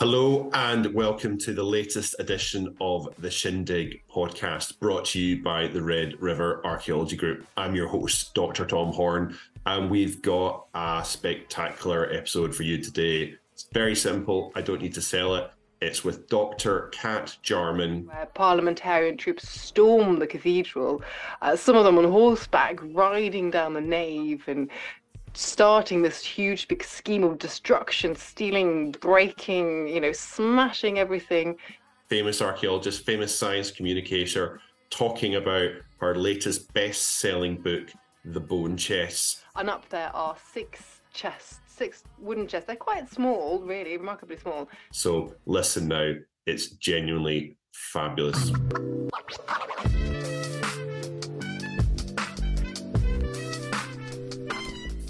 Hello and welcome to the latest edition of the Shindig podcast brought to you by the Red River Archaeology Group. I'm your host, Dr. Tom Horn, and we've got a spectacular episode for you today. It's very simple, I don't need to sell it. It's with Dr. Cat Jarman. Where parliamentarian troops storm the cathedral, uh, some of them on horseback, riding down the nave and starting this huge big scheme of destruction, stealing, breaking, you know, smashing everything. Famous archaeologist, famous science communicator, talking about her latest best selling book, The Bone Chests. And up there are six chests, six wooden chests. They're quite small, really, remarkably small. So listen now, it's genuinely fabulous.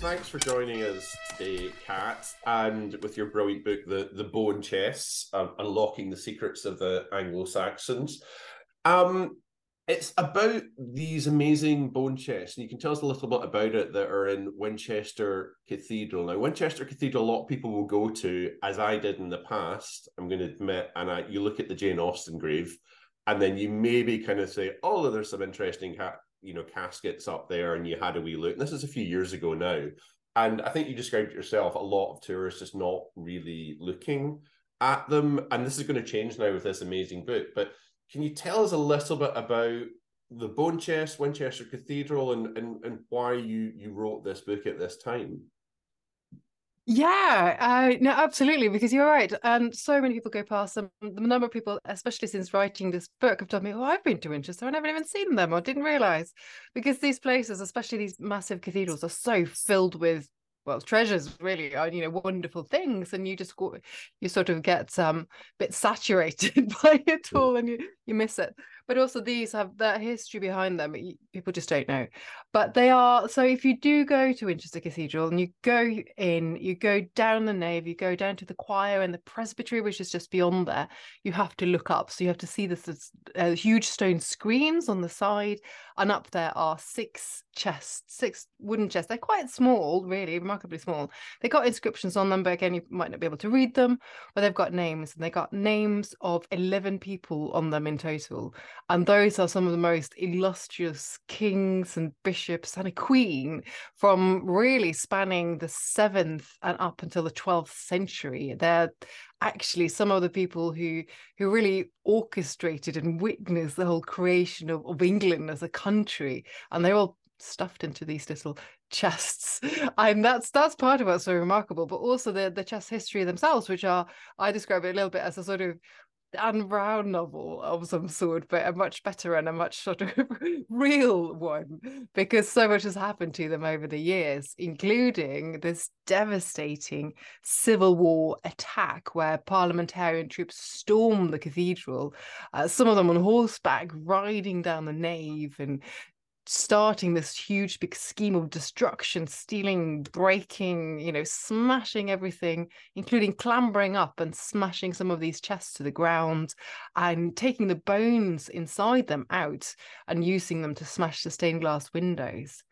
Thanks for joining us today, Cat, and with your brilliant book, The the Bone Chests, um, Unlocking the Secrets of the Anglo Saxons. Um, it's about these amazing bone chests, and you can tell us a little bit about it that are in Winchester Cathedral. Now, Winchester Cathedral, a lot of people will go to, as I did in the past. I'm going to admit, and I, you look at the Jane Austen grave, and then you maybe kind of say, "Oh, there's some interesting you know caskets up there and you had a wee look. And this is a few years ago now. And i think you described it yourself a lot of tourists just not really looking at them. And this is going to change now with this amazing book but can you tell us a little bit about the bone chest winchester cathedral and and, and why you you wrote this book at this time yeah, uh, no, absolutely, because you're right. And so many people go past them. The number of people, especially since writing this book, have told me, oh, I've been to Winchester. I've never even seen them or didn't realize. Because these places, especially these massive cathedrals, are so filled with well treasures really are you know wonderful things and you just go you sort of get um a bit saturated by it all and you you miss it. But also these have that history behind them people just don't know. But they are so if you do go to winchester cathedral and you go in you go down the nave you go down to the choir and the presbytery which is just beyond there you have to look up. So you have to see this uh, huge stone screens on the side and up there are six chests six wooden chests they're quite small really remarkably small They've got inscriptions on them but again you might not be able to read them but they've got names and they've got names of 11 people on them in total and those are some of the most illustrious kings and bishops and a queen from really spanning the seventh and up until the 12th century. They're actually some of the people who who really orchestrated and witnessed the whole creation of, of England as a country. And they're all stuffed into these little chests. And that's that's part of what's so remarkable but also the the chest history themselves which are i describe it a little bit as a sort of Dan Brown novel of some sort, but a much better and a much sort of real one because so much has happened to them over the years, including this devastating civil war attack where parliamentarian troops stormed the cathedral, uh, some of them on horseback, riding down the nave and starting this huge big scheme of destruction, stealing, breaking, you know, smashing everything, including clambering up and smashing some of these chests to the ground and taking the bones inside them out and using them to smash the stained glass windows.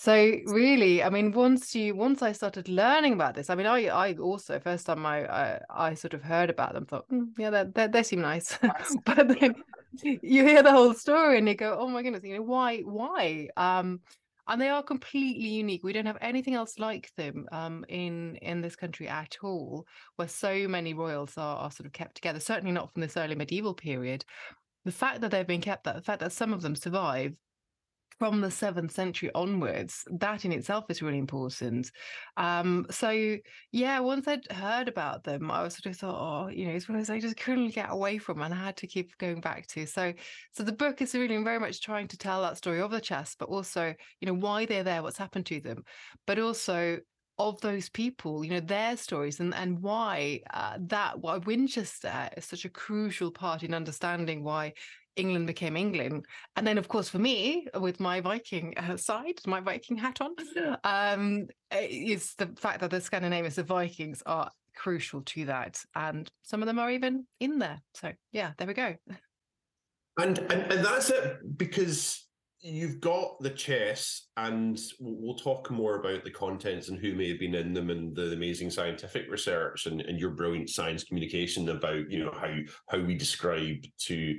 So really, I mean, once you once I started learning about this, I mean, I I also first time I I, I sort of heard about them, thought, mm, yeah, they, they they seem nice, but then you hear the whole story and you go, oh my goodness, you know, why why? Um, and they are completely unique. We don't have anything else like them um, in in this country at all, where so many royals are, are sort of kept together. Certainly not from this early medieval period. The fact that they've been kept, that the fact that some of them survive, from the seventh century onwards, that in itself is really important. Um, so yeah, once I'd heard about them, I was sort of thought, oh, you know, it's one of those I just couldn't get away from and I had to keep going back to. So so the book is really very much trying to tell that story of the chess, but also, you know, why they're there, what's happened to them, but also of those people, you know, their stories and and why uh, that why Winchester is such a crucial part in understanding why England became England. And then, of course, for me, with my Viking uh, side, my Viking hat on, um, is the fact that the Scandinavians, the Vikings, are crucial to that. And some of them are even in there. So, yeah, there we go. And, and, and that's it because you've got the chess, and we'll talk more about the contents and who may have been in them, and the amazing scientific research and, and your brilliant science communication about you know how how we describe to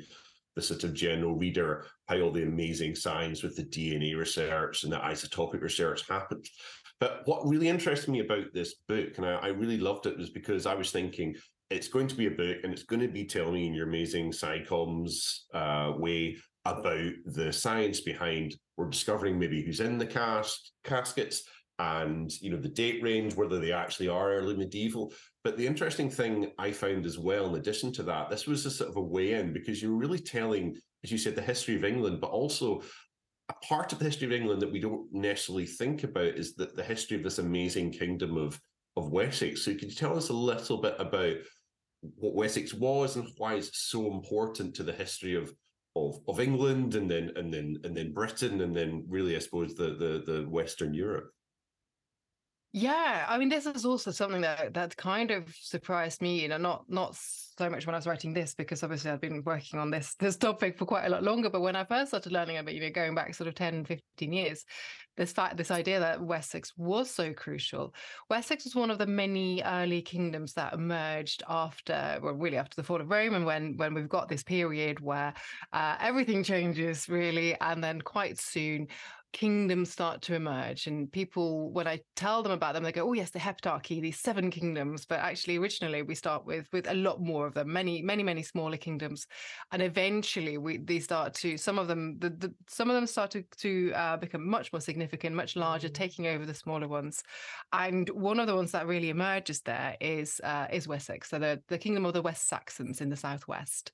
the sort of general reader how all the amazing science with the DNA research and the isotopic research happened. But what really interested me about this book, and I, I really loved it, was because I was thinking it's going to be a book and it's going to be telling me in your amazing SciComs uh, way about the science behind we're discovering maybe who's in the cast caskets and you know the date range whether they actually are early medieval but the interesting thing i found as well in addition to that this was a sort of a way in because you're really telling as you said the history of england but also a part of the history of england that we don't necessarily think about is that the history of this amazing kingdom of of wessex so could you tell us a little bit about what wessex was and why it's so important to the history of of of England and then and then and then Britain and then really I suppose the the the Western Europe. Yeah, I mean, this is also something that that kind of surprised me. You know, not not so much when I was writing this because obviously I've been working on this this topic for quite a lot longer. But when I first started learning about, you know, going back sort of 10, 15 years, this fact, this idea that Wessex was so crucial. Wessex was one of the many early kingdoms that emerged after, well, really after the fall of Rome, and when when we've got this period where uh, everything changes really, and then quite soon kingdoms start to emerge and people when i tell them about them they go oh yes the heptarchy these seven kingdoms but actually originally we start with with a lot more of them many many many smaller kingdoms and eventually we they start to some of them the, the some of them start to, to uh, become much more significant much larger mm. taking over the smaller ones and one of the ones that really emerges there is uh, is wessex so the, the kingdom of the west saxons in the southwest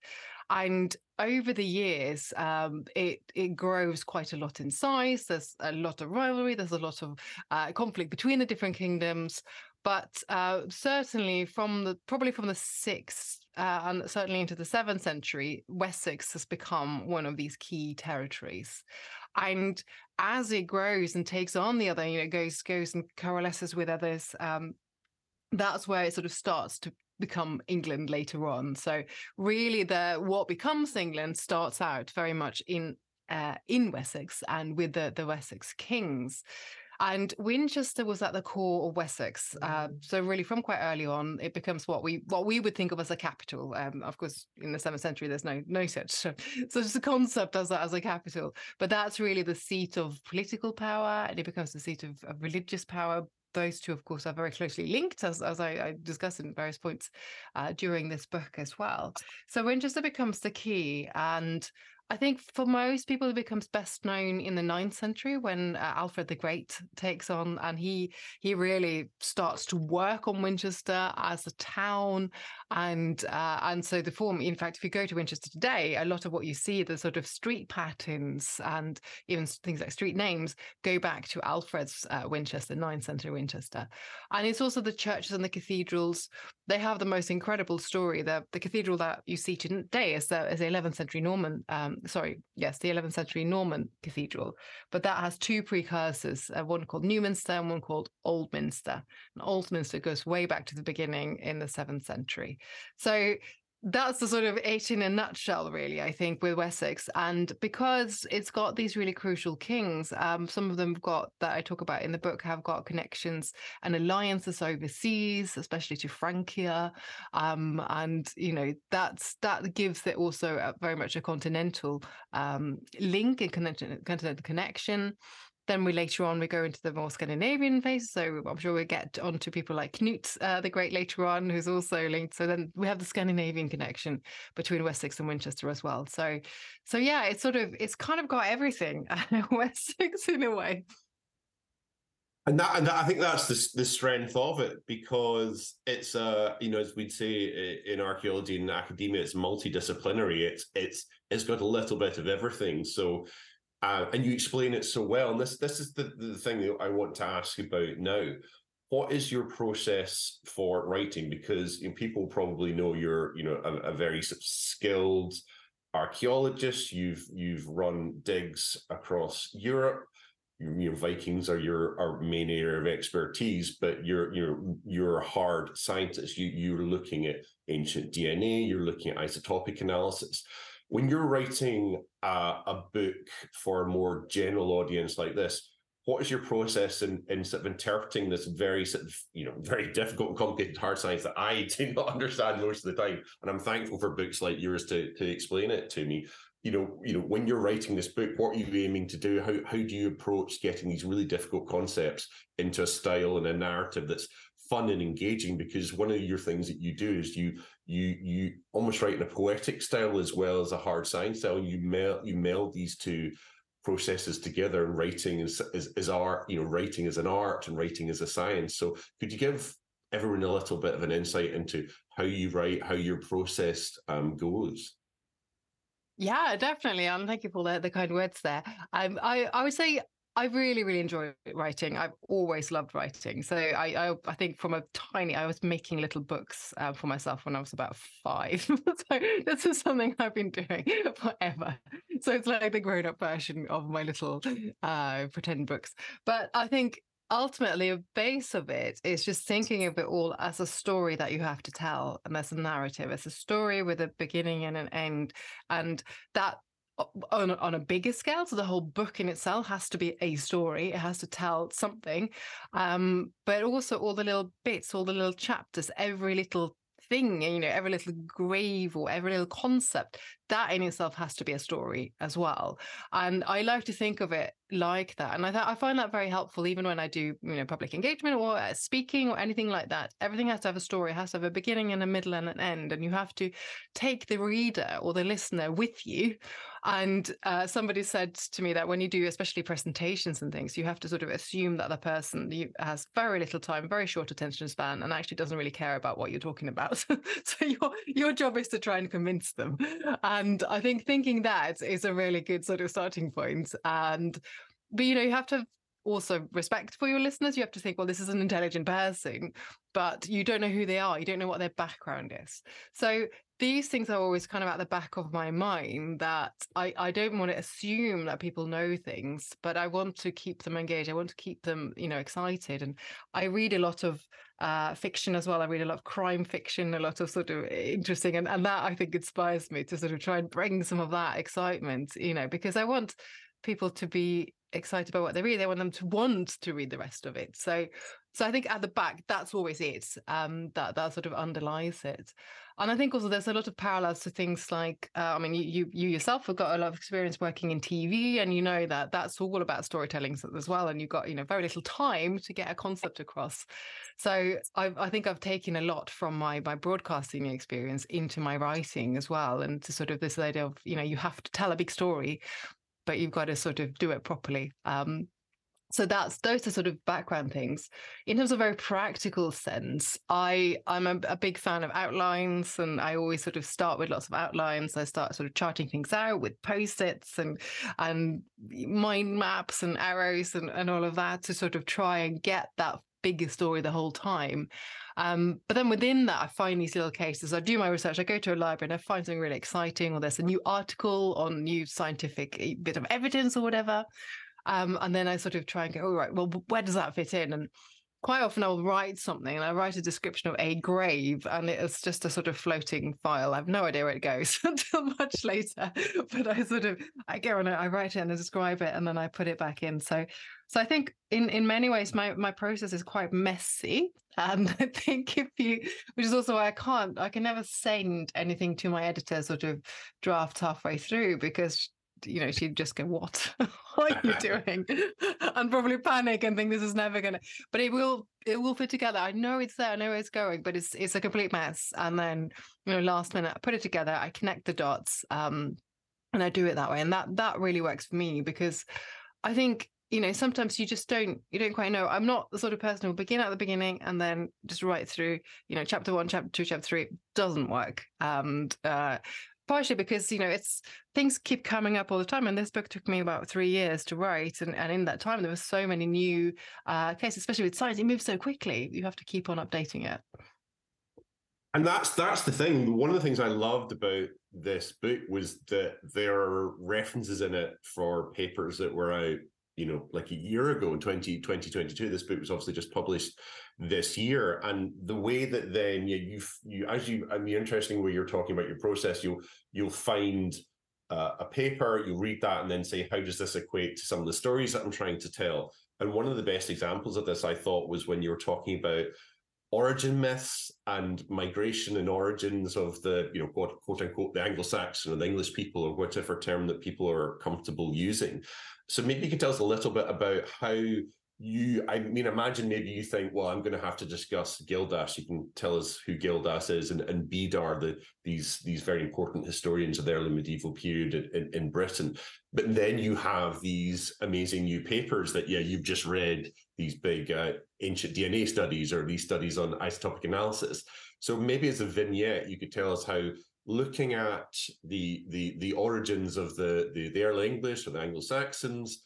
and over the years, um, it it grows quite a lot in size. There's a lot of rivalry. There's a lot of uh, conflict between the different kingdoms. But uh, certainly from the probably from the sixth uh, and certainly into the seventh century, Wessex has become one of these key territories. And as it grows and takes on the other, you know, goes goes and coalesces with others, um, that's where it sort of starts to become England later on. So really, the what becomes England starts out very much in uh, in Wessex and with the the Wessex kings. And Winchester was at the core of Wessex. Uh, mm. so really, from quite early on, it becomes what we what we would think of as a capital. Um, of course, in the seventh century, there's no no such such a concept as a, as a capital. But that's really the seat of political power, and it becomes the seat of, of religious power, those two, of course, are very closely linked, as, as I, I discussed in various points uh, during this book as well. So when Winchester becomes the key, and I think for most people, it becomes best known in the ninth century when uh, Alfred the Great takes on, and he he really starts to work on Winchester as a town, and uh, and so the form. In fact, if you go to Winchester today, a lot of what you see, the sort of street patterns and even things like street names, go back to Alfred's uh, Winchester, ninth century Winchester, and it's also the churches and the cathedrals. They have the most incredible story. The the cathedral that you see today is the is the 11th century Norman. Um, sorry, yes, the 11th century Norman cathedral, but that has two precursors, uh, one called Newminster and one called Oldminster. And Oldminster goes way back to the beginning in the 7th century. So that's the sort of it in a nutshell, really, I think, with Wessex. And because it's got these really crucial kings, um, some of them got that I talk about in the book have got connections and alliances overseas, especially to Francia. Um, and, you know, that's that gives it also a, very much a continental um, link and continental connection. Then we later on we go into the more Scandinavian phase. So I'm sure we'll get on to people like Knut uh, the Great later on, who's also linked. So then we have the Scandinavian connection between Wessex and Winchester as well. So so yeah, it's sort of it's kind of got everything in Wessex in a way. And that, and that, I think that's the, the strength of it because it's uh you know as we'd say in archaeology and academia it's multidisciplinary it's it's it's got a little bit of everything so uh, and you explain it so well. And this this is the, the thing that I want to ask about now. What is your process for writing? Because you know, people probably know you're, you know, a, a very skilled archaeologist. You've you've run digs across Europe. You, you know, Vikings are your our main area of expertise, but you're you're you're a hard scientist. You you're looking at ancient DNA. You're looking at isotopic analysis. When you're writing a, a book for a more general audience like this, what is your process in, in sort of interpreting this very sort of you know very difficult and complicated hard science that I do not understand most of the time, and I'm thankful for books like yours to to explain it to me. You know, you know, when you're writing this book, what are you aiming to do? How how do you approach getting these really difficult concepts into a style and a narrative that's fun and engaging? Because one of your things that you do is you you you almost write in a poetic style as well as a hard science style. You meld you meld these two processes together and writing is, is, is art you know writing is an art and writing is a science so could you give everyone a little bit of an insight into how you write how your process um, goes yeah definitely and um, thank you for the, the kind words there um, I, I would say I really, really enjoy writing. I've always loved writing. So I, I, I think from a tiny, I was making little books uh, for myself when I was about five. so this is something I've been doing forever. So it's like the grown-up version of my little uh, pretend books. But I think ultimately a base of it is just thinking of it all as a story that you have to tell and as a narrative as a story with a beginning and an end and that on a, on a bigger scale. So the whole book in itself has to be a story. It has to tell something, um, but also all the little bits, all the little chapters, every little thing, you know, every little grave or every little concept, that in itself has to be a story as well. And I like to think of it like that. And I th- I find that very helpful even when I do, you know, public engagement or uh, speaking or anything like that. Everything has to have a story, it has to have a beginning and a middle and an end. And you have to take the reader or the listener with you. And uh, somebody said to me that when you do, especially presentations and things, you have to sort of assume that the person has very little time, very short attention span, and actually doesn't really care about what you're talking about. so your your job is to try and convince them. And I think thinking that is a really good sort of starting point. And but you know you have to also respect for your listeners you have to think well this is an intelligent person but you don't know who they are you don't know what their background is so these things are always kind of at the back of my mind that I, I don't want to assume that people know things, but I want to keep them engaged. I want to keep them, you know, excited. And I read a lot of uh, fiction as well. I read a lot of crime fiction, a lot of sort of interesting, and, and that I think inspires me to sort of try and bring some of that excitement, you know, because I want people to be excited about what they read. They want them to want to read the rest of it. So, so I think at the back, that's always it. Um, that that sort of underlies it. And I think also there's a lot of parallels to things like, uh, I mean, you, you, you yourself have got a lot of experience working in TV, and you know that that's all about storytelling as well. And you've got you know very little time to get a concept across. So I, I think I've taken a lot from my my broadcasting experience into my writing as well, and to sort of this idea of you know you have to tell a big story, but you've got to sort of do it properly. Um, so that's those are sort of background things in terms of very practical sense i i'm a, a, big fan of outlines and i always sort of start with lots of outlines i start sort of charting things out with post-its and and mind maps and arrows and, and all of that to sort of try and get that bigger story the whole time um, but then within that, I find these little cases. I do my research. I go to a library and I find something really exciting, or there's a new article on new scientific eh, bit of evidence or whatever. Um, and then I sort of try and go, all right, well, where does that fit in? And quite often I'll write something and I write a description of a grave and it's just a sort of floating file. I have no idea where it goes until much later. But I sort of I go and I write it and I describe it and then I put it back in. So so I think in in many ways my my process is quite messy. And I think if you which is also why I can't I can never send anything to my editor sort of draft halfway through because you know, she'd just go, "What? what are you doing?" and probably panic and think this is never gonna. But it will, it will fit together. I know it's there. I know it's going, but it's it's a complete mess. And then, you know, last minute, I put it together. I connect the dots, um, and I do it that way. And that that really works for me because I think you know sometimes you just don't you don't quite know i'm not the sort of person who will begin at the beginning and then just write through you know chapter one chapter two chapter three doesn't work and uh partially because you know it's things keep coming up all the time and this book took me about three years to write and, and in that time there were so many new uh, cases especially with science it moves so quickly you have to keep on updating it. And that's that's the thing one of the things i loved about this book was that there are references in it for papers that were out you know, like a year ago in 20, 2022. This book was obviously just published this year. And the way that then you, you, you as you, I mean, interesting where you're talking about your process, you'll, you'll find uh, a paper, you read that, and then say, how does this equate to some of the stories that I'm trying to tell? And one of the best examples of this, I thought, was when you were talking about origin myths and migration and origins of the, you know, quote, quote unquote, the Anglo-Saxon or the English people or whatever term that people are comfortable using. So maybe you could tell us a little bit about how you i mean imagine maybe you think well i'm going to have to discuss gildas you can tell us who gildas is and, and bede are the these these very important historians of the early medieval period in, in britain but then you have these amazing new papers that yeah you've just read these big uh, ancient dna studies or these studies on isotopic analysis so maybe as a vignette you could tell us how looking at the the the origins of the the, the early english or the anglo-saxons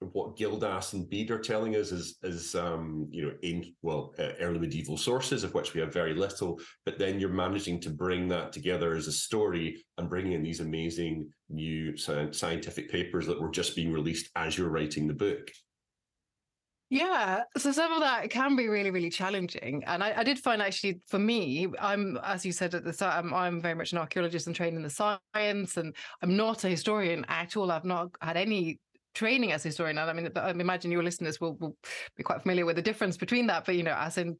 what Gildas and Bede are telling us is, is um, you know, in well, uh, early medieval sources of which we have very little, but then you're managing to bring that together as a story and bringing in these amazing new scientific papers that were just being released as you're writing the book. Yeah, so some of that can be really, really challenging. And I, I, did find actually for me, I'm, as you said at the start, I'm, I'm very much an archaeologist and trained in the science, and I'm not a historian at all. I've not had any training as a historian. I mean, I um, imagine your listeners will, will be quite familiar with the difference between that. But you know, as in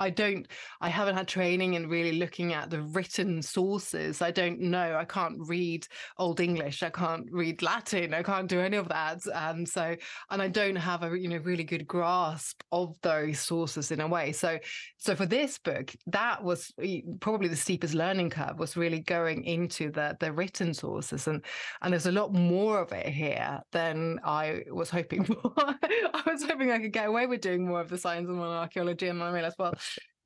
I don't, I haven't had training in really looking at the written sources. I don't know. I can't read Old English. I can't read Latin. I can't do any of that. And so, and I don't have a, you know, really good grasp of those sources in a way. So, so for this book, that was eh, probably the steepest learning curve was really going into the, the written sources. And, and there's a lot more of it here than I was hoping for. I was hoping I could get away with doing more of the science and archaeology and realized, well,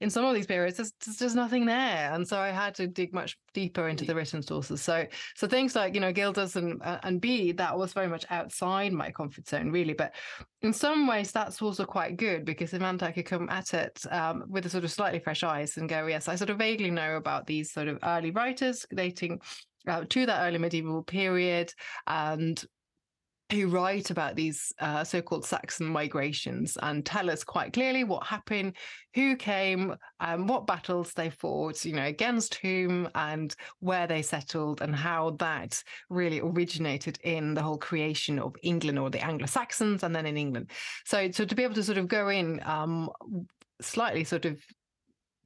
in some of these periods, there's, there's just nothing there, and so I had to dig much deeper into the written sources. So, so things like you know Gildas and uh, and Bede that was very much outside my comfort zone, really. But in some ways, that's also quite good because it meant I could come at it um, with a sort of slightly fresh eyes and go, yes, I sort of vaguely know about these sort of early writers dating uh, to that early medieval period and who write about these uh, so-called Saxon migrations and tell us quite clearly what happened, who came, um, what battles they fought, you know, against whom, and where they settled, and how that really originated in the whole creation of England or the Anglo-Saxons, and then in England. So, so to be able to sort of go in um, slightly sort of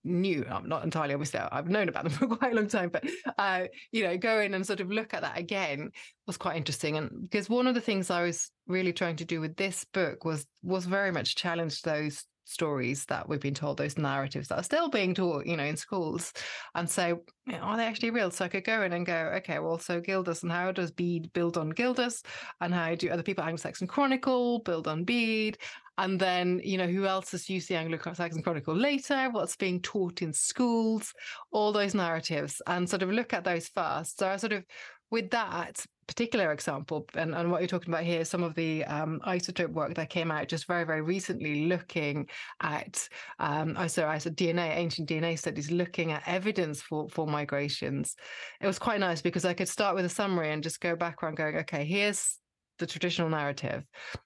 new i'm not entirely obviously i've known about them for quite a long time but uh, you know go in and sort of look at that again was quite interesting. And because one of the things i was really trying to do with this book was was very much challenge those stories that we've been told, those narratives that are still being taught, you know, in schools, and say, are they actually real? So I could go in and go, okay, well, so Gildas and how does Bede build on Gildas, and how do other people Anglo-Saxon Chronicle build on Bede, and then you know who else has used the Anglo-Saxon Chronicle later? What's being taught in schools? All those narratives, and sort of look at those first. So I sort of with that particular example and, and what you're talking about here some of the um, isotope work that came out just very very recently looking at um, sorry, so dna ancient dna studies looking at evidence for for migrations. It was quite nice because i could start with a summary and just go background going okay here's the traditional narrative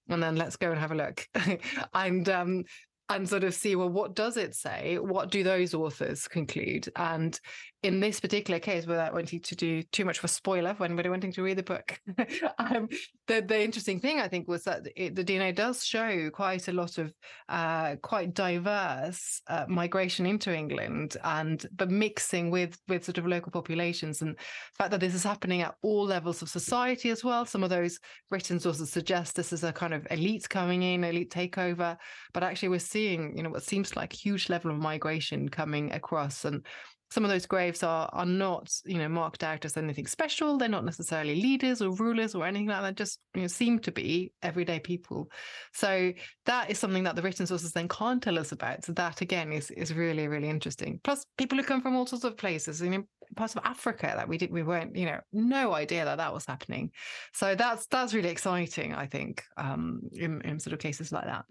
and then let's go and have a look. And um, and sort of see well what does it say? What do those authors conclude? And in this particular case without wanting to do too much of a spoiler for anybody wanting to read the book um, the, the interesting thing i think was that it, the dna does show quite a lot of uh, quite diverse uh, migration into england and but mixing with with sort of local populations and the fact that this is happening at all levels of society as well some of those written sources suggest this is a kind of elite coming in elite takeover but actually we're seeing you know, what seems like huge level of migration coming across. And some of those graves are are not, you know, marked out as anything special. They're not necessarily leaders or rulers or anything like that. Just you know, seem to be everyday people. So that is something that the written sources then can't tell us about. So that again is is really really interesting. Plus, people who come from all sorts of places, you know, parts of Africa that we did we weren't, you know, no idea that that was happening. So that's that's really exciting. I think um, in in sort of cases like that.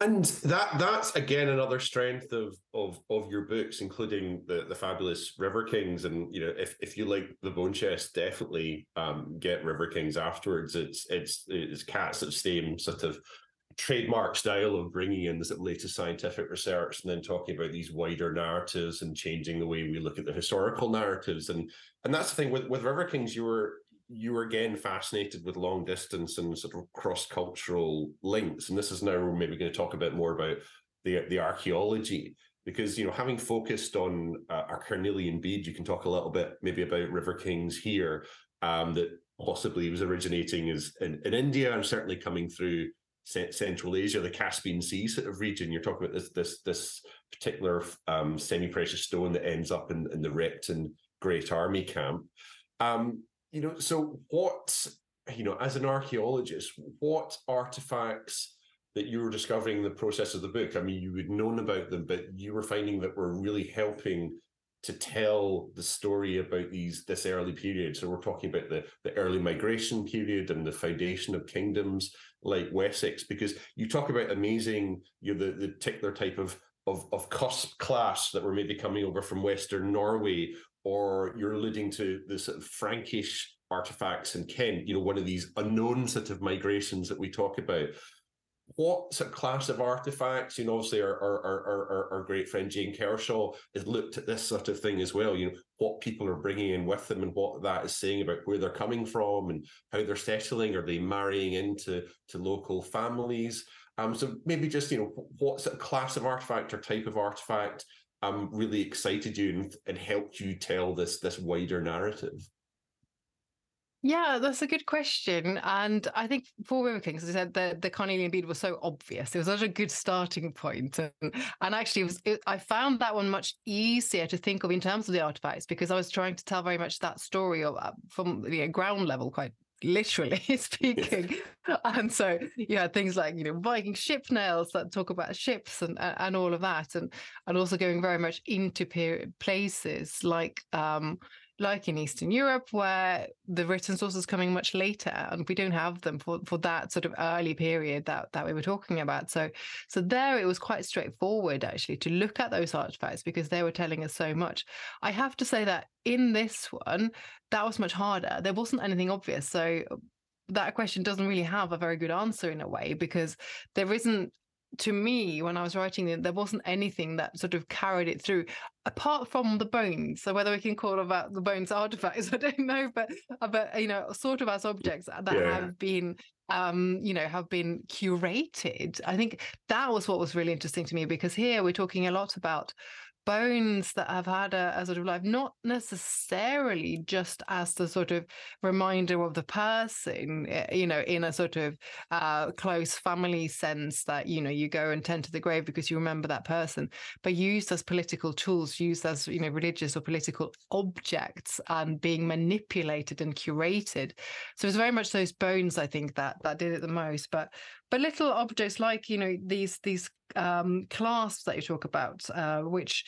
And that that's again another strength of of of your books, including the the fabulous River Kings. And you know, if if you like the Bone Chest, definitely um, get River Kings afterwards. It's it's it's Cat's that same sort of trademark style of bringing in the latest scientific research and then talking about these wider narratives and changing the way we look at the historical narratives and and that's the thing with with river kings you were you were again fascinated with long distance and sort of cross cultural links, and this is now we're maybe going to talk a bit more about the the archaeology because you know having focused on uh, our carnelian bead, you can talk a little bit maybe about River Kings here um, that possibly was originating as in, in India and certainly coming through Central Asia, the Caspian Sea sort of region. You're talking about this this this particular um, semi-precious stone that ends up in, in the Repton Great Army Camp. Um, you know, so what you know, as an archaeologist, what artifacts that you were discovering in the process of the book? I mean, you had known about them, but you were finding that were really helping to tell the story about these this early period. So we're talking about the, the early migration period and the foundation of kingdoms like Wessex, because you talk about amazing, you know, the, the particular type of of of cusp class that were maybe coming over from Western Norway, or you're alluding to the sort of Frankish artifacts in Kent, you know, one of these unknown sort of migrations that we talk about what sort of class of artifacts, you know, obviously our, our, our, our, our great friend Jane Kershaw has looked at this sort of thing as well, you know, what people are bringing in with them and what that is saying about where they're coming from and how they're settling. Are they marrying into to local families? Um, so maybe just, you know, what sort of class of artifact or type of artifact um, really excited you and, and helped you tell this this wider narrative? Yeah, that's a good question. And I think for River Kings, as I said, the, the carnelian bead was so obvious. It was such a good starting point. And, and actually, it was, it, I found that one much easier to think of in terms of the artifacts because I was trying to tell very much that story of, uh, from the you know, ground level, quite literally speaking. and so you had things like, you know, Viking ship nails that talk about ships and and all of that. And and also going very much into places like um like in Eastern Europe, where the written sources coming much later, and we don't have them for, for that sort of early period that, that we were talking about. So, so there it was quite straightforward actually to look at those artifacts because they were telling us so much. I have to say that in this one, that was much harder. There wasn't anything obvious. So that question doesn't really have a very good answer in a way because there isn't to me when I was writing it, there wasn't anything that sort of carried it through, apart from the bones. So whether we can call about the bones artifacts, I don't know, but uh, but you know, sort of as objects that yeah. have been um, you know, have been curated. I think that was what was really interesting to me because here we're talking a lot about bones that I've had a, a, sort of life, not necessarily just as the sort of reminder of the person, eh, you know, in a sort of uh, close family sense that, you know, you go and tend to the grave because you remember that person, but used as political tools, used as, you know, religious or political objects and being manipulated and curated. So it's very much those bones, I think, that that did it the most. But but little objects like you know these these um, clasps that you talk about, uh, which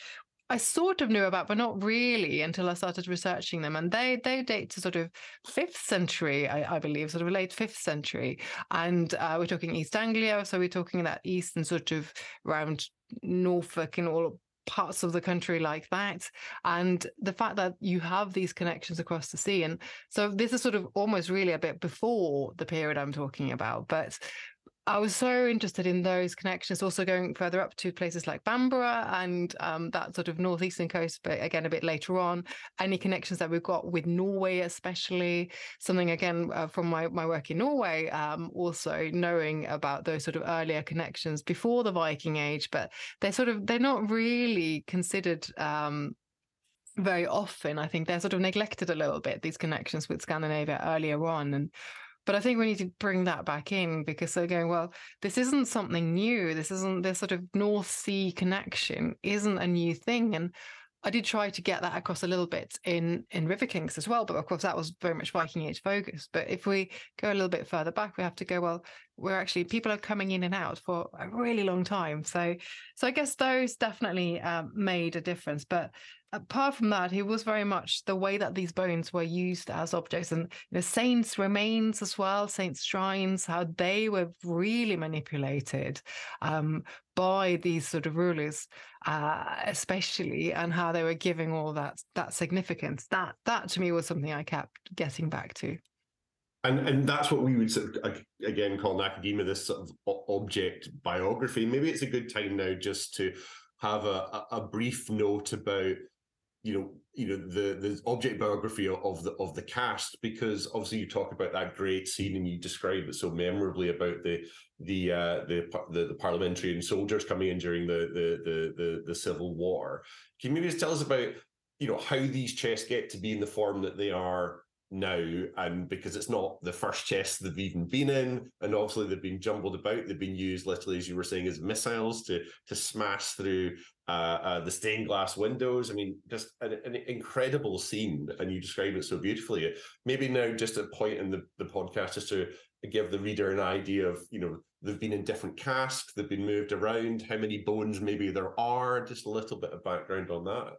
I sort of knew about, but not really until I started researching them. And they they date to sort of fifth century, I, I believe, sort of late fifth century. And uh, we're talking East Anglia, so we're talking that eastern sort of around Norfolk and all parts of the country like that and the fact that you have these connections across the sea and so this is sort of almost really a bit before the period i'm talking about but I was so interested in those connections, also going further up to places like Bamburgh and um, that sort of northeastern coast, but again, a bit later on. Any connections that we've got with Norway, especially something again uh, from my, my work in Norway, um, also knowing about those sort of earlier connections before the Viking Age, but they're sort of, they're not really considered. Um, very often, I think they're sort of neglected a little bit, these connections with Scandinavia earlier on. And but I think we need to bring that back in because they're going, well, this isn't something new. This isn't this sort of North Sea connection isn't a new thing. And I did try to get that across a little bit in in River Kings as well, but of course that was very much Viking Age focused. But if we go a little bit further back, we have to go well. We're actually people are coming in and out for a really long time, so so I guess those definitely um, made a difference. But apart from that, he was very much the way that these bones were used as objects and you know, saints' remains as well, saints' shrines, how they were really manipulated um, by these sort of rulers, uh, especially, and how they were giving all that that significance. That that to me was something I kept getting back to. And and that's what we would sort of again call in academia this sort of object biography. Maybe it's a good time now just to have a, a brief note about you know you know the the object biography of the of the cast because obviously you talk about that great scene and you describe it so memorably about the the uh, the, the, the parliamentarian soldiers coming in during the, the the the the civil war. Can you maybe just tell us about you know how these chests get to be in the form that they are now and because it's not the first chest they've even been in and obviously they've been jumbled about they've been used literally as you were saying as missiles to to smash through uh, uh, the stained glass windows. I mean just an, an, incredible scene and you describe it so beautifully. Maybe now just a point in the, the podcast just to give the reader an idea of you know they've been in different casts they've been moved around how many bones maybe there are just a little bit of background on that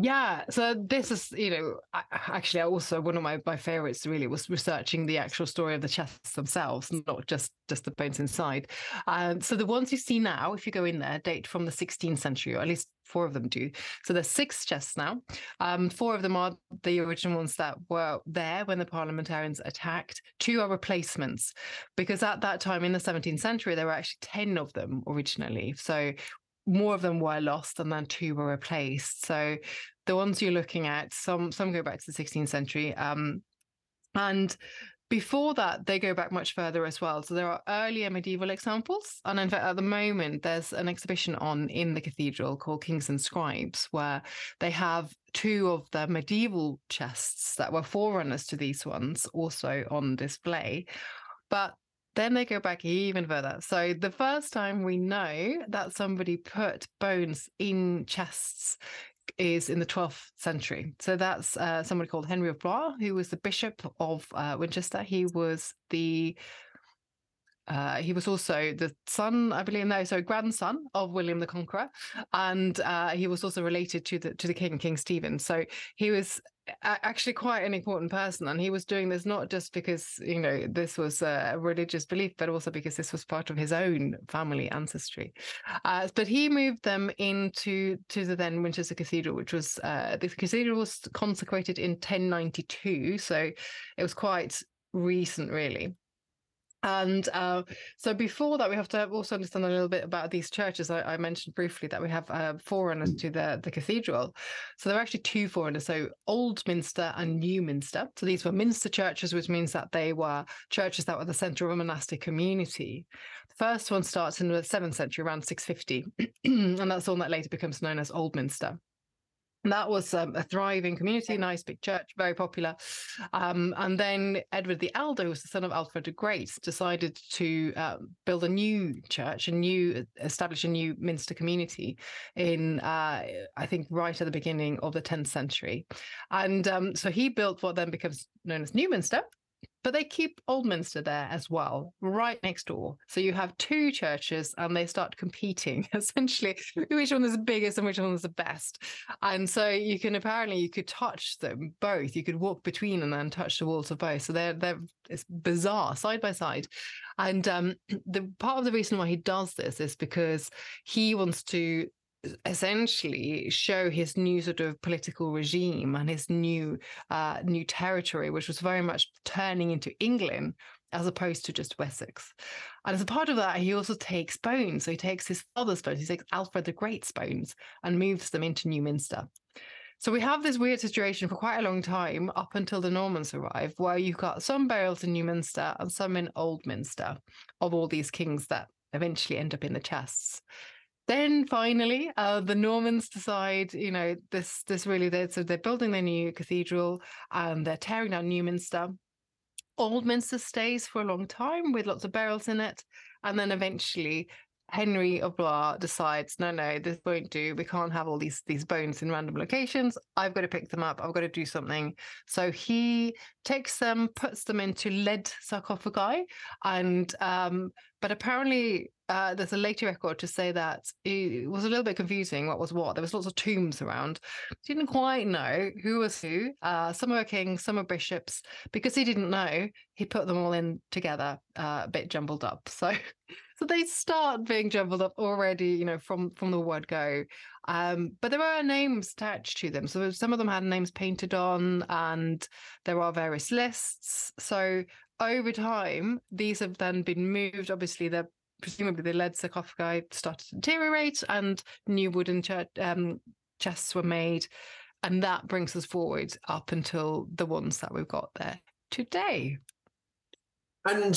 yeah, so this is, you know, actually, also one of my, my favorites really was researching the actual story of the chests themselves, not just just the bones inside. Um, so the ones you see now, if you go in there, date from the 16th century, or at least four of them do. So there's six chests now. Um, four of them are the original ones that were there when the parliamentarians attacked. Two are replacements, because at that time in the 17th century, there were actually 10 of them originally. So more of them were lost and then two were replaced. So the ones you're looking at, some some go back to the 16th century. Um, and before that, they go back much further as well. So there are earlier medieval examples. And in fact, at the moment, there's an exhibition on in the cathedral called Kings and Scribes, where they have two of the medieval chests that were forerunners to these ones also on display. But then they go back even further. So the first time we know that somebody put bones in chests is in the 12th century. So that's uh, somebody called Henry of Blois, who was the Bishop of uh, Winchester. He was the uh, he was also the son, I believe, no, so grandson of William the Conqueror, and uh, he was also related to the to the king, King Stephen. So he was actually quite an important person, and he was doing this not just because you know this was a religious belief, but also because this was part of his own family ancestry. Uh, but he moved them into to the then Winchester Cathedral, which was uh, the cathedral was consecrated in 1092, so it was quite recent, really. And uh, so before that, we have to also understand a little bit about these churches. I, I mentioned briefly that we have uh, forerunners to the, the cathedral. So there are actually two forerunners, so Old Minster and New Minster. So these were Minster churches, which means that they were churches that were the center of a monastic community. The first one starts in the 7th century, around 650, and that's the one that later becomes known as Old Minster that was um, a thriving community, nice big church, very popular. Um, and then Edward the Elder, who was the son of Alfred the Great, decided to uh, build a new church, a new establish a new Minster community in, uh, I think, right at the beginning of the 10th century. And um, so he built what then becomes known as New Minster, but they keep Oldminster there as well, right next door. So you have two churches and they start competing essentially which one is the biggest and which one is the best. And so you can apparently you could touch them both. You could walk between and then touch the walls of both. So they're they're it's bizarre side by side. And um, the part of the reason why he does this is because he wants to essentially show his new sort of political regime and his new uh, new territory, which was very much turning into England as opposed to just Wessex. And as a part of that, he also takes bones. So he takes his father's bones, he takes Alfred the Great's bones and moves them into Newminster. So we have this weird situation for quite a long time up until the Normans arrive, where you've got some burials in Newminster and some in Old Minster of all these kings that eventually end up in the chests. Then finally, uh, the Normans decide, you know, this this really they're so they're building their new cathedral and they're tearing down Newminster. Old Minster stays for a long time with lots of barrels in it, and then eventually Henry of Blois decides, no, no, this won't do. We can't have all these these bones in random locations. I've got to pick them up. I've got to do something. So he takes them, puts them into lead sarcophagi, and um, but apparently uh, there's a later record to say that it was a little bit confusing what was what. There was lots of tombs around. He didn't quite know who was who. Uh, some were kings, some were bishops. Because he didn't know, he put them all in together, uh, a bit jumbled up. So, so they start being jumbled up already, you know, from from the word go. Um, but there are names attached to them. So some of them had names painted on, and there are various lists. So over time, these have then been moved. Obviously, they're presumably the lead sarcophagi started to deteriorate and new wooden church, um, chests were made. And that brings us forward up until the ones that we've got there today. And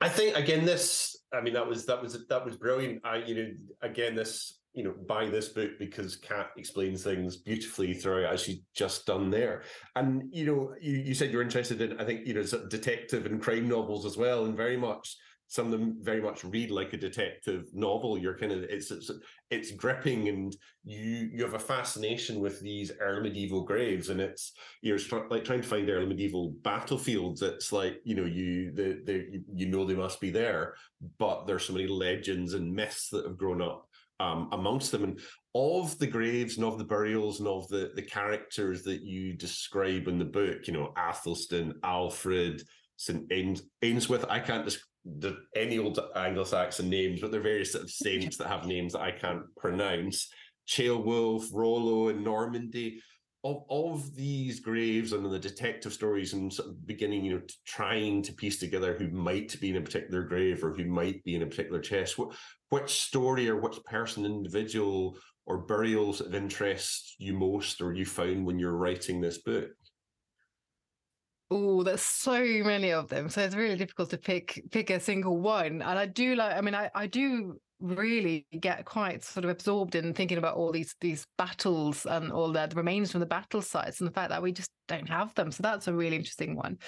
I think again, this. I mean, that was that was that was brilliant. I, you know, again, this you know, buy this book because Cat explains things beautifully throughout, as she's just done there. And you know, you, you said you're interested in, I think, you know, detective and crime novels as well, and very much some of them very much read like a detective novel. You're kind of it's it's it's gripping, and you you have a fascination with these early medieval graves, and it's you're like trying to find early medieval battlefields. It's like you know you the the you know they must be there, but there's so many legends and myths that have grown up um, amongst them. And of the graves and of the burials and of the, the characters that you describe in the book, you know, Athelstan, Alfred, St. Ains- Ainsworth, I can't describe any old Anglo-Saxon names, but they're various sort of saints that have names that I can't pronounce. Ceolwulf, Rollo, and Normandy of, of these graves and the detective stories and sort of beginning, you know, trying to piece together who might be in a particular grave or who might be in a particular chest, what, which story or which person, individual or burials of interest you most or you found when you're writing this book? Oh, there's so many of them. So it's really difficult to pick pick a single one. And I do like, I mean, I, I do really get quite sort of absorbed in thinking about all these these battles and all the, remains from the battle sites and the fact that we just don't have them. So that's a really interesting one.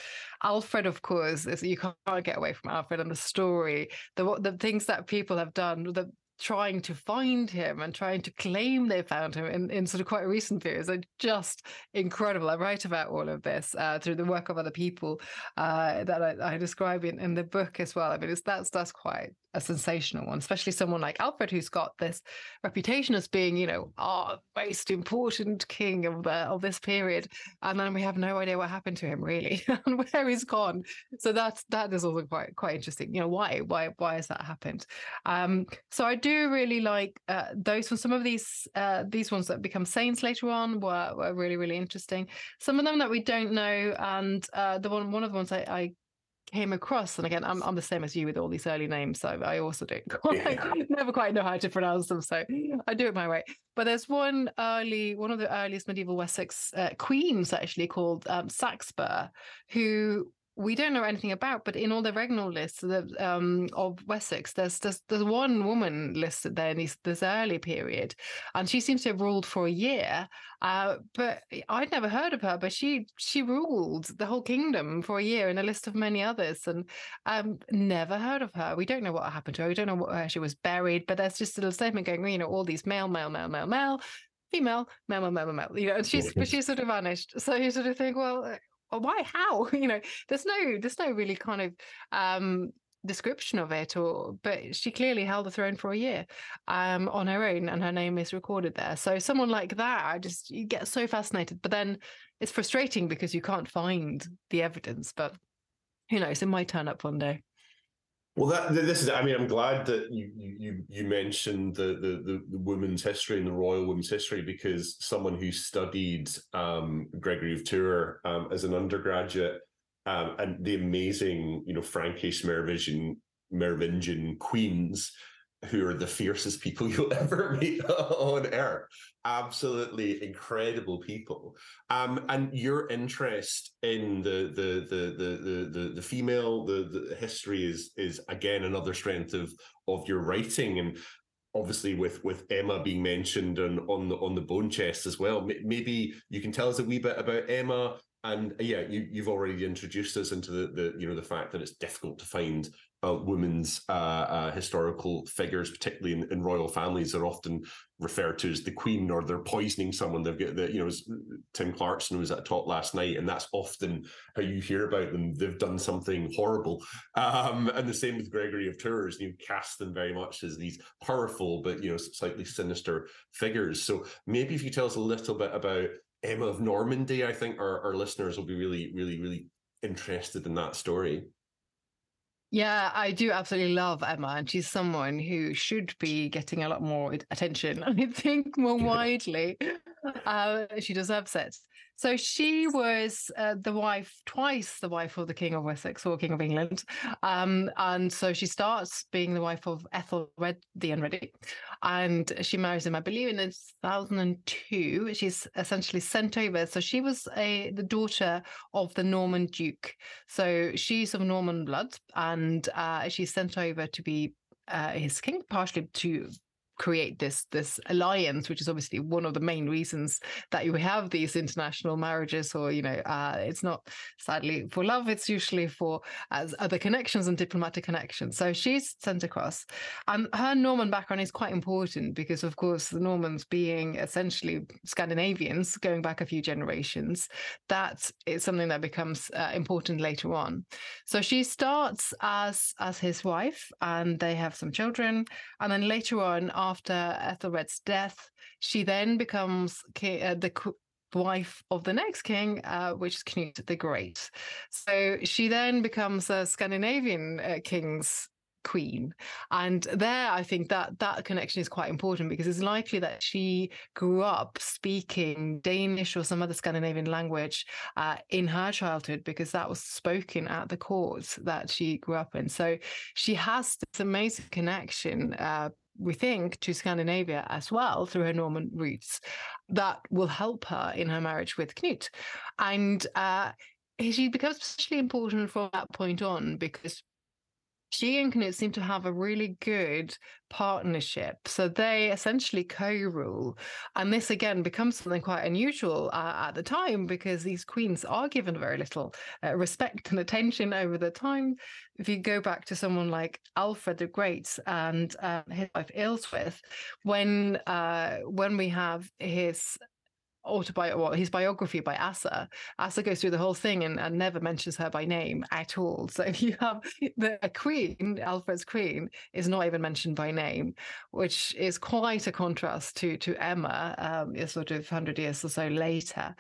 Alfred, of course, is, you can't get away from Alfred and the story, the the things that people have done, the trying to find him and trying to claim they found him in, in sort of quite recent periods are just incredible. I write about all of this uh, through the work of other people uh, that I, I describe in, in the book as well. I mean, it's that's that's quite a sensational one, especially someone like Alfred, who's got this reputation as being, you know, our most important king of of this period, and then we have no idea what happened to him really and where he's gone. So that's that is also quite quite interesting. You know, why why why has that happened? Um, so I do really like uh, those ones. Some of these uh, these ones that become saints later on were, were really really interesting. Some of them that we don't know, and uh, the one one of the ones I, I came across, and again, I'm, I'm the same as you with all these early names, so I also don't quite, yeah. never quite know how to pronounce them, so I do it my way. But there's one early, one of the earliest medieval Wessex uh, queens actually called um, Saxburgh, who we don't know anything about, but in all the regnal lists the, um, of Wessex, there's, there's there's one woman listed there in this, this early period, and she seems to have ruled for a year. Uh, but I'd never heard of her, but she she ruled the whole kingdom for a year in a list of many others, and um, never heard of her. We don't know what happened to her. We don't know where she was buried, but there's just a little statement going, you know, all these male, male, male, male, male female, male, male, male, male, you know, and she's but she's sort of vanished. So you sort of think, well, why? How? You know there's no there's no really kind of um description of it or but she clearly held the throne for a year um on her own and her name is recorded there. So someone like that i just you get so fascinated but then it's frustrating because you can't find the evidence but who knows it might turn up one day well, that this is. I mean, I'm glad that you you you mentioned the the the, women's history and the royal women's history because someone who studied um, Gregory of Tours um, as an undergraduate um, and the amazing, you know, Frankish Merovingian Merovingian queens who are the fiercest people you'll ever meet on earth. Absolutely incredible people. Um, and your interest in the the the the the the, female the, the history is is again another strength of of your writing and obviously with with Emma being mentioned on on the on the bone chest as well. Maybe you can tell us a wee bit about Emma. And yeah, you, you've already introduced us into the, the you know the fact that it's difficult to find uh, women's uh, uh, historical figures, particularly in, in, royal families, are often referred to as the queen, or they're poisoning someone. They've got the, you know, Tim Clarkson was at talk last night, and that's often how you hear about them. They've done something horrible, um, and the same with Gregory of Tours. You cast them very much as these powerful, but you know, slightly sinister figures. So maybe if you tell us a little bit about Emma of Normandy, I think our, our listeners will be really, really, really interested in that story. Yeah, I do absolutely love Emma, and she's someone who should be getting a lot more attention. I think more widely. Uh, she deserves it. So she was uh, the wife, twice the wife of the King of Wessex or King of England. Um, and so she starts being the wife of Ethelred the Unready. And she marries him, I believe, in 1002. She's essentially sent over. So she was a the daughter of the Norman Duke. So she's of Norman blood. And uh, she's sent over to be uh, his king, partially to create this this alliance, which is obviously one of the main reasons that you have these international marriages. Or you know, uh, it's not sadly for love; it's usually for as other connections and diplomatic connections. So she's sent across, and her Norman background is quite important because, of course, the Normans being essentially Scandinavians going back a few generations, that is something that becomes uh, important later on. So she starts as as his wife, and they have some children, and then later on after Ethelred's death, she then becomes uh, the wife of the next king, uh, which is Canute the Great. So she then becomes a Scandinavian uh, king's queen and there i think that that connection is quite important because it's likely that she grew up speaking danish or some other scandinavian language uh, in her childhood because that was spoken at the courts that she grew up in so she has this amazing connection uh, we think, to Scandinavia as well through her Norman roots that will help her in her marriage with Knut. And uh, she becomes especially important from that point on because she and Knut seem to have a really good partnership. So they essentially co rule. And this again becomes something quite unusual uh, at the time because these queens are given very little uh, respect and attention over the time. If you go back to someone like Alfred the Great and uh, his wife Ealhswith, when uh, when we have his autobiography, his biography by Asser. Asser goes through the whole thing and, and never mentions her by name at all. So if you have the queen, Alfred's queen, is not even mentioned by name, which is quite a contrast to to Emma, um, sort of hundred years or so later.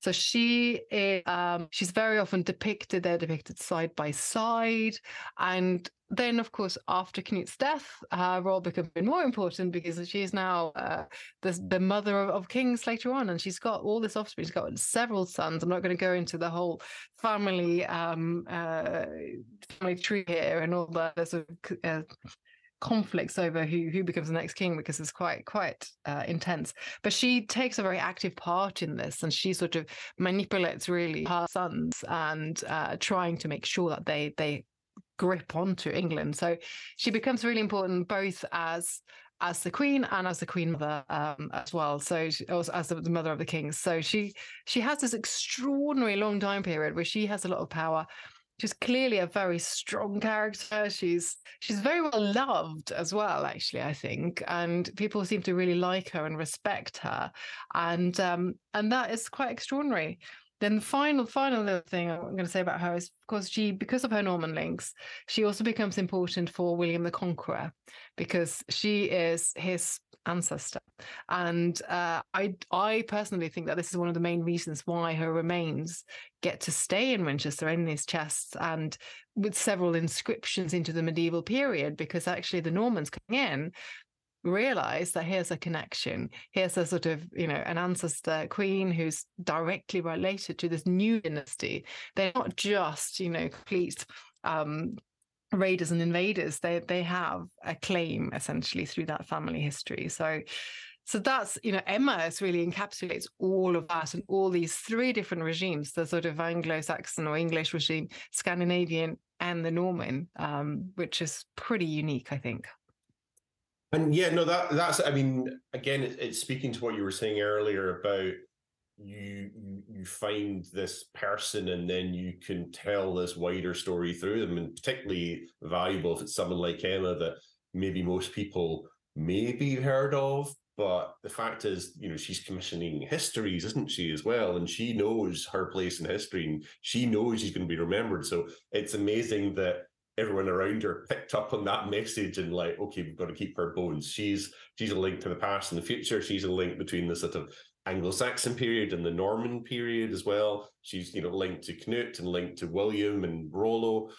So she is, um, she's very often depicted. They're depicted side by side, and then, of course, after Knut's death, her role becomes more important because she's now uh, the, the mother of, of, kings later on, and she's got all this offspring. She's got several sons. I'm not going to go into the whole family um, uh, family tree here and all that sort of uh, conflicts over who who becomes the next king because it's quite quite uh, intense. But she takes a very active part in this, and she sort of manipulates really her sons and uh, trying to make sure that they they grip onto England. So she becomes really important both as as the queen and as the queen mother um, as well. So she, as the mother of the kings. So she she has this extraordinary long time period where she has a lot of power. She's clearly a very strong character. She's she's very well loved as well, actually. I think, and people seem to really like her and respect her, and um, and that is quite extraordinary. Then the final, final little thing I'm going to say about her is, of course, she, because of her Norman links, she also becomes important for William the Conqueror because she is his ancestor. And uh, I, I personally think that this is one of the main reasons why her remains get to stay in Winchester in these chests and with several inscriptions into the medieval period, because actually the Normans coming in realize that here's a connection here's a sort of you know an ancestor queen who's directly related to this new dynasty they're not just you know complete um raiders and invaders they they have a claim essentially through that family history so so that's you know emma really encapsulates all of that and all these three different regimes the sort of anglo-saxon or english regime scandinavian and the norman um, which is pretty unique i think and yeah, no, that that's. I mean, again, it's speaking to what you were saying earlier about you, you you find this person and then you can tell this wider story through them, and particularly valuable if it's someone like Emma that maybe most people maybe heard of. But the fact is, you know, she's commissioning histories, isn't she, as well? And she knows her place in history and she knows she's going to be remembered. So it's amazing that everyone around her picked up on that message and like, okay, we've got to keep her bones. She's she's a link to the past and the future. She's a link between the sort of Anglo-Saxon period and the Norman period as well. She's you know linked to Knut and linked to William and Rollo.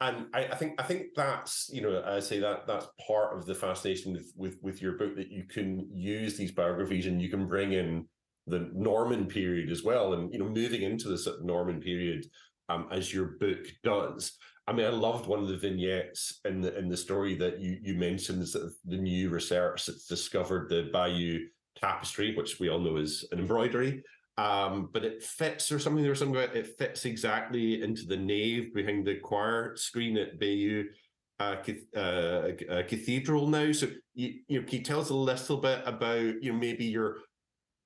And I, I think I think that's you know I say that that's part of the fascination with with with your book that you can use these biographies and you can bring in the Norman period as well, and you know, moving into this Norman period um, as your book does. I mean, I loved one of the vignettes in the in the story that you you mentioned the new research that's discovered the Bayeux tapestry, which we all know is an embroidery. Um, but it fits or something or something about it fits exactly into the nave behind the choir screen at Bayeux uh, uh, uh, Cathedral now. So you, you know, can you tell us a little bit about you know maybe your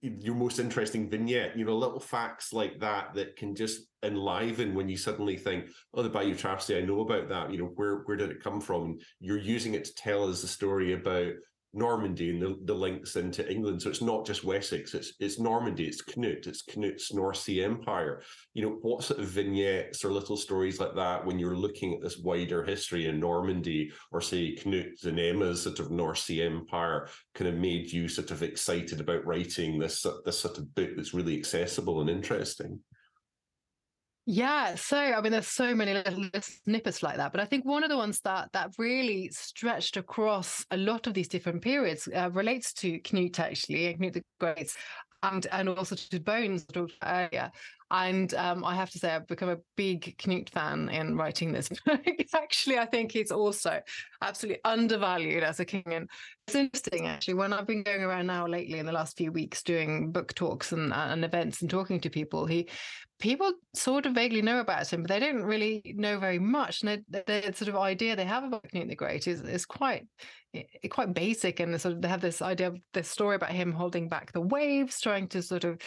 your most interesting vignette? You know, little facts like that that can just enliven when you suddenly think, oh, the Bayeux Tapestry, I know about that. You know, where where did it come from? You're using it to tell us a story about Normandy and the, the links into England. So it's not just Wessex, it's it's Normandy, it's Canute, it's Canute's North Sea Empire. You know, what sort of vignettes or little stories like that when you're looking at this wider history in Normandy or say Canute and Emma's sort of North Sea Empire kind of made you sort of excited about writing this this sort of book that's really accessible and interesting? Yeah, so I mean, there's so many little snippets like that, but I think one of the ones that that really stretched across a lot of these different periods uh, relates to Canute actually, Canute the Great, and and also to Bones earlier. And um, I have to say, I've become a big Canute fan in writing this book. actually, I think he's also absolutely undervalued as a king. And it's interesting, actually, when I've been going around now lately in the last few weeks doing book talks and, and events and talking to people, he people sort of vaguely know about him, but they don't really know very much. And the, the sort of idea they have about Canute the Great is, is quite quite basic. And sort of they have this idea of this story about him holding back the waves trying to sort of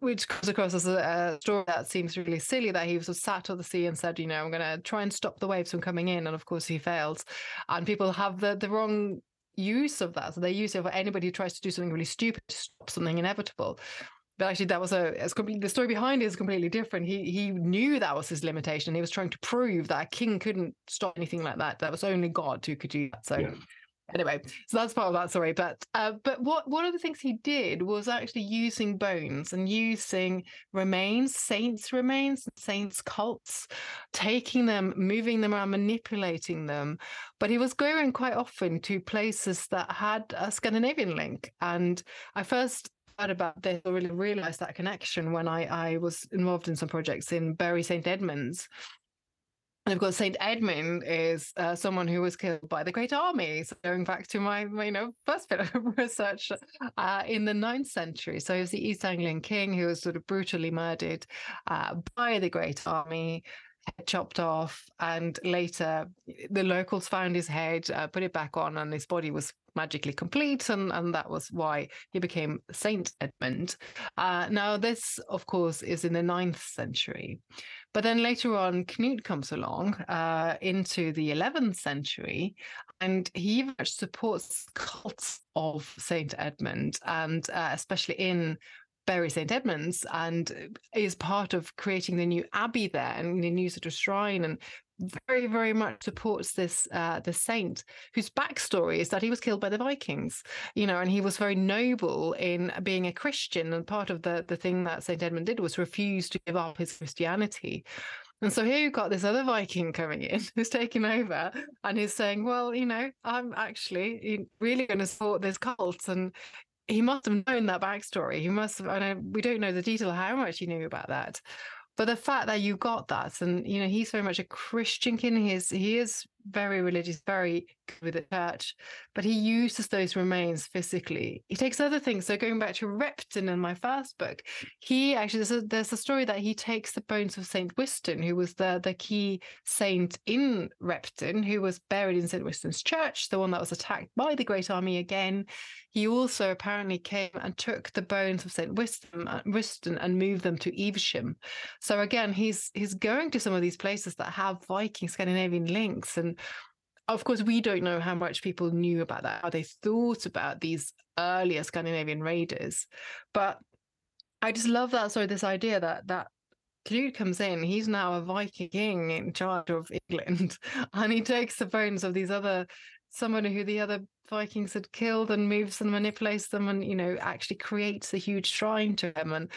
which comes across as a, a story that seems really silly that he was sat on the sea and said you know i'm going to try and stop the waves from coming in. And of course he fails. And people have the the wrong use of that. So they use it for anybody who tries to do something really stupid to stop something inevitable but actually that was a it's completely the story behind it is completely different. He he knew that was his limitation. He was trying to prove that a king couldn't stop anything like that. That was only god who could do that. So yeah. anyway so that's part of that story. But uh, but what one of the things he did was actually using bones and using remains saints remains saints cults taking them moving them around manipulating them. But he was going quite often to places that had a scandinavian link. And i first heard about this or really realized that connection when I, I was involved in some projects in Bury St. Edmunds. And of course, Saint Edmund is uh, someone who was killed by the Great Army. So going back to my, you know, first bit of research uh, in the ninth century. So he was the East Anglian king who was sort of brutally murdered uh, by the Great Army head chopped off, and later the locals found his head, uh, put it back on, and his body was magically complete, and, and that was why he became Saint Edmund. Uh, now, this, of course, is in the ninth century. But then later on, Knut comes along uh, into the 11th century, and he supports cults of Saint Edmund, and uh, especially in Bury St. Edmunds and is part of creating the new abbey there and the new sort of shrine and very, very much supports this uh, the saint whose backstory is that he was killed by the Vikings, you know, and he was very noble in being a Christian. And part of the the thing that Saint Edmund did was refuse to give up his Christianity. And so here you've got this other Viking coming in who's taking over and he's saying, well, you know, I'm actually really going to support this cult. And he must have known that backstory. He must have, I know we don't know the detail of how much he knew about that. But the fact that you got that, and you know, he's very much a Christian king. He is he is very religious, very good with the church, but he uses those remains physically. He takes other things. So going back to Repton in my first book, he actually there's a, there's a story that he takes the bones of Saint Wystan, who was the the key saint in Repton, who was buried in Saint Wystan's church, the one that was attacked by the Great Army again. He also apparently came and took the bones of Saint Wystan, uh, Wystan and moved them to Evesham. So again, he's he's going to some of these places that have Viking Scandinavian links and of course, we don't know how much people knew about that, how they thought about these earlier Scandinavian raiders. But I just love that. Sorry, this idea that that Canute comes in, he's now a Viking king in charge of England, and he takes the bones of these other someone who the other Vikings had killed and moves and manipulates them and you know actually creates a huge shrine to him and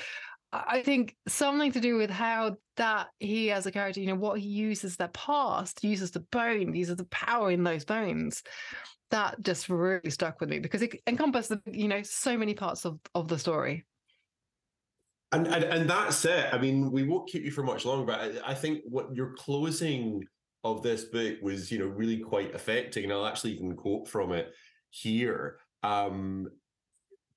I think something to do with how that he as a character, you know, what he uses their past, uses the bone, uses the power in those bones. That just really stuck with me because it encompasses, you know, so many parts of, of the story. And, and and that's it. I mean, we won't keep you for much longer, but I, I think what your closing of this book was, you know, really quite affecting. And I'll actually even quote from it here. Um,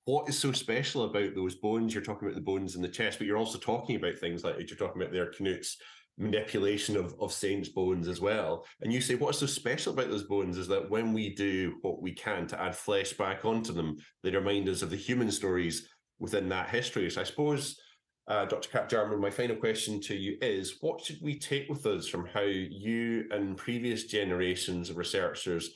what is so special about those bones? You're talking about the bones in the chest, but you're also talking about things like you're talking about their Knut's manipulation of, of saints' bones as well. And you say what's so special about those bones is that when we do what we can to add flesh back onto them, they remind us of the human stories within that history. So I suppose, uh, Dr. Cat Jarman, my final question to you is what should we take with us from how you and previous generations of researchers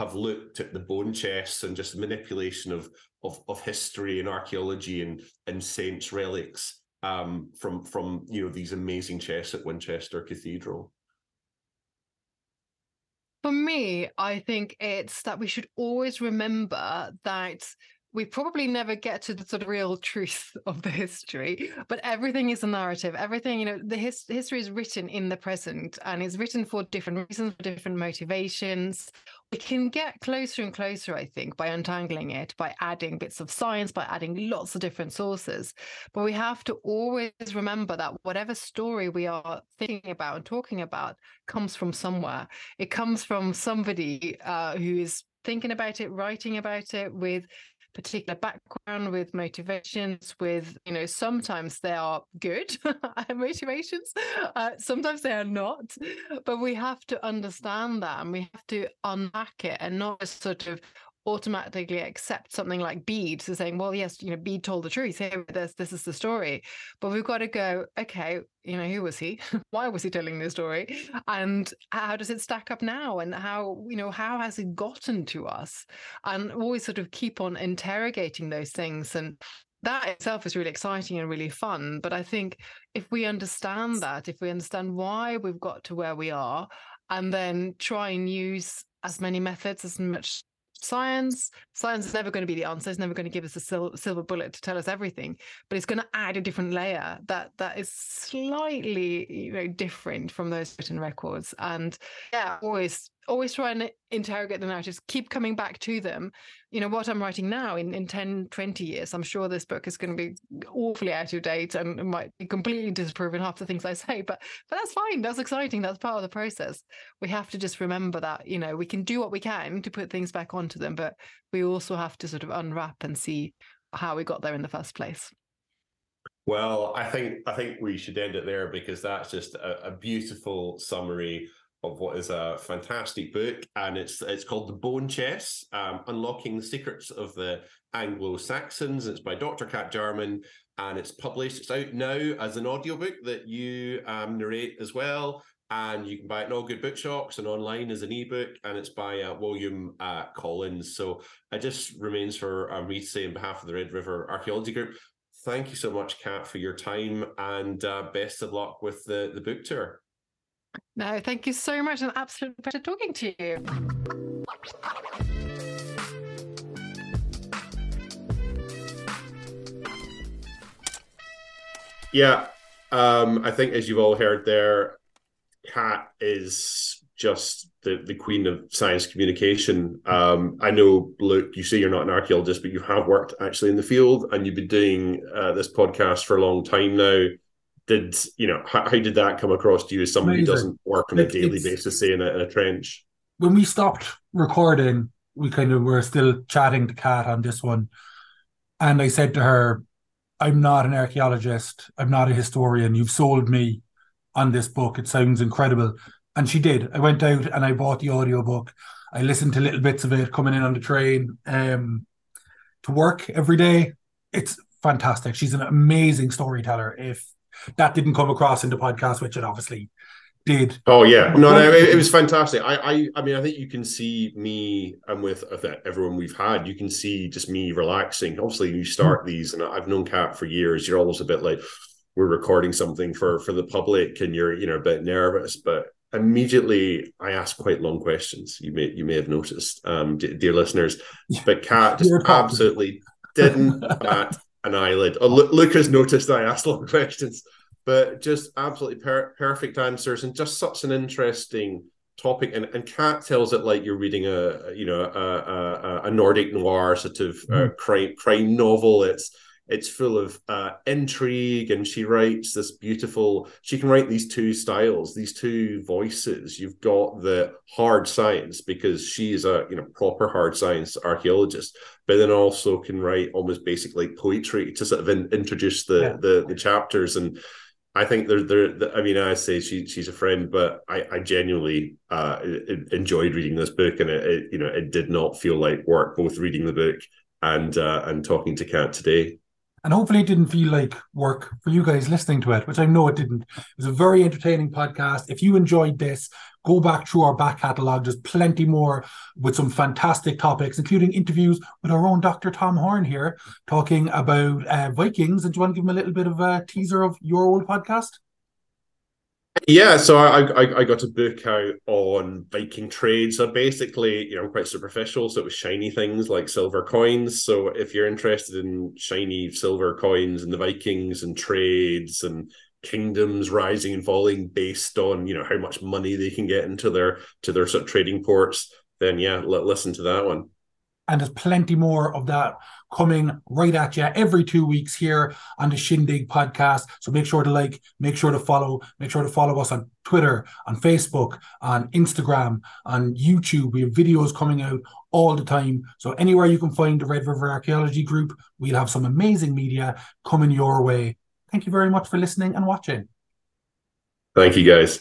have looked at the bone chests and just manipulation of of, of history and archaeology and and saints relics um, from from you know these amazing chests at Winchester Cathedral? For me, I think it's that we should always remember that we probably never get to the sort of real truth of the history but everything is a narrative everything you know the his, history is written in the present and is written for different reasons for different motivations we can get closer and closer i think by untangling it by adding bits of science by adding lots of different sources. But we have to always remember that whatever story we are thinking about and talking about comes from somewhere. It comes from somebody uh, who is thinking about it writing about it with particular background, with motivations, with, you know, sometimes they are good motivations, uh, sometimes they are not. But we have to understand that and we have to unpack it and not just sort of automatically accept something like Bede so saying, well, yes, you know, Bede told the truth. Here, this, this is the story. But we've got to go, okay, you know, who was he? Why was he telling this story? And how does it stack up now? And how, you know, how has it gotten to us? And always sort of keep on interrogating those things. And that itself is really exciting and really fun. But I think if we understand that, if we understand why we've got to where we are, and then try and use as many methods, as much science science is never going to be the answer it's never going to give us a sil- silver bullet to tell us everything but it's going to add a different layer that that is slightly you know different from those written records and yeah. always always try and interrogate the narratives keep coming back to them. You know what i'm writing now in, in 10 20 years i'm sure this book is going to be awfully out of date and might be completely disproven half the things i say but but that's fine that's exciting that's part of the process. We have to just remember that you know we can do what we can to put things back onto them but we also have to sort of unwrap and see how we got there in the first place. Well i think i think we should end it there because that's just a, a beautiful summary of what is a fantastic book, and it's it's called The Bone Chests: um, Unlocking the Secrets of the Anglo Saxons. It's by Dr. Cat Jarman, and it's published. It's out now as an audiobook that you um, narrate as well, and you can buy it in all good bookshops and online as an ebook. And it's by uh, William uh, Collins. So it just remains for um, me to say, on behalf of the Red River Archaeology Group, thank you so much, Cat, for your time, and uh, best of luck with the the book tour. No, thank you so much. An absolute pleasure talking to you. Yeah, um, I think as you've all heard there, Cat is just the, the queen of science communication. Um, I know, Luke, you say you're not an archaeologist, but you have worked actually in the field and you've been doing uh, this podcast for a long time now did you know how, how did that come across to you as somebody Amazing. who doesn't work on a daily basis, say in a, in a trench? When we stopped recording, we kind of were still chatting to Cat on this one, and I said to her, "I'm not an archaeologist. I'm not a historian. You've sold me on this book. It sounds incredible." And she did. I went out and I bought the audiobook. I listened to little bits of it coming in on the train um, to work every day. It's fantastic. She's an amazing storyteller. If that didn't come across in the podcast, which it obviously did. Oh yeah, no, no, it, it, was fantastic. I, I, I mean, I think you can see me and with everyone we've had, you can see just me relaxing. Obviously, you start mm. these, and I've known Cat for years. You're always a bit like we're recording something for for the public, and you're you know a bit nervous, but immediately I ask quite long questions. You may you may have noticed, um, dear listeners, but Cat just absolutely didn't bat an eyelid. Oh, Luke has noticed I asked long questions, but just absolutely per- perfect answers and just such an interesting topic. And and Cat tells it like you're reading a you know a, a, a Nordic noir sort of uh, mm. crime crime novel. It's it's full of uh, intrigue, and she writes this beautiful. She can write these two styles, these two voices. You've got the hard science because she's a you know proper hard science archaeologist, but then also can write almost basically poetry to sort of in, introduce the, yeah. the the chapters and. I think they're, they're, I mean, I say she she's a friend, but I, I genuinely uh, enjoyed reading this book, and it, it, you know it did not feel like work both reading the book and uh, and talking to Cat today and hopefully it didn't feel like work for you guys listening to it, which I know it didn't. It was a very entertaining podcast. If you enjoyed this, go back through our back catalogue. There's plenty more with some fantastic topics, including interviews with our own Dr. Tom Horn here, talking about uh, Vikings. And do you want to give him a little bit of a teaser of your old podcast? Yeah, so I, I, I got a book out on Viking trade. So basically, you know, I'm quite superficial. So it was shiny things like silver coins. So if you're interested in shiny silver coins and the Vikings and trades and kingdoms rising and falling based on you know how much money they can get into their to their sort of trading ports, then yeah, l- listen to that one. And there's plenty more of that coming right at you every two weeks here on the Shindig podcast. So make sure to like, make sure to follow, make sure to follow us on Twitter, on Facebook, on Instagram, on YouTube. We have videos coming out all the time. So anywhere you can find the Red River Archaeology Group, we'll have some amazing media coming your way. Thank you very much for listening and watching. Thank you, guys.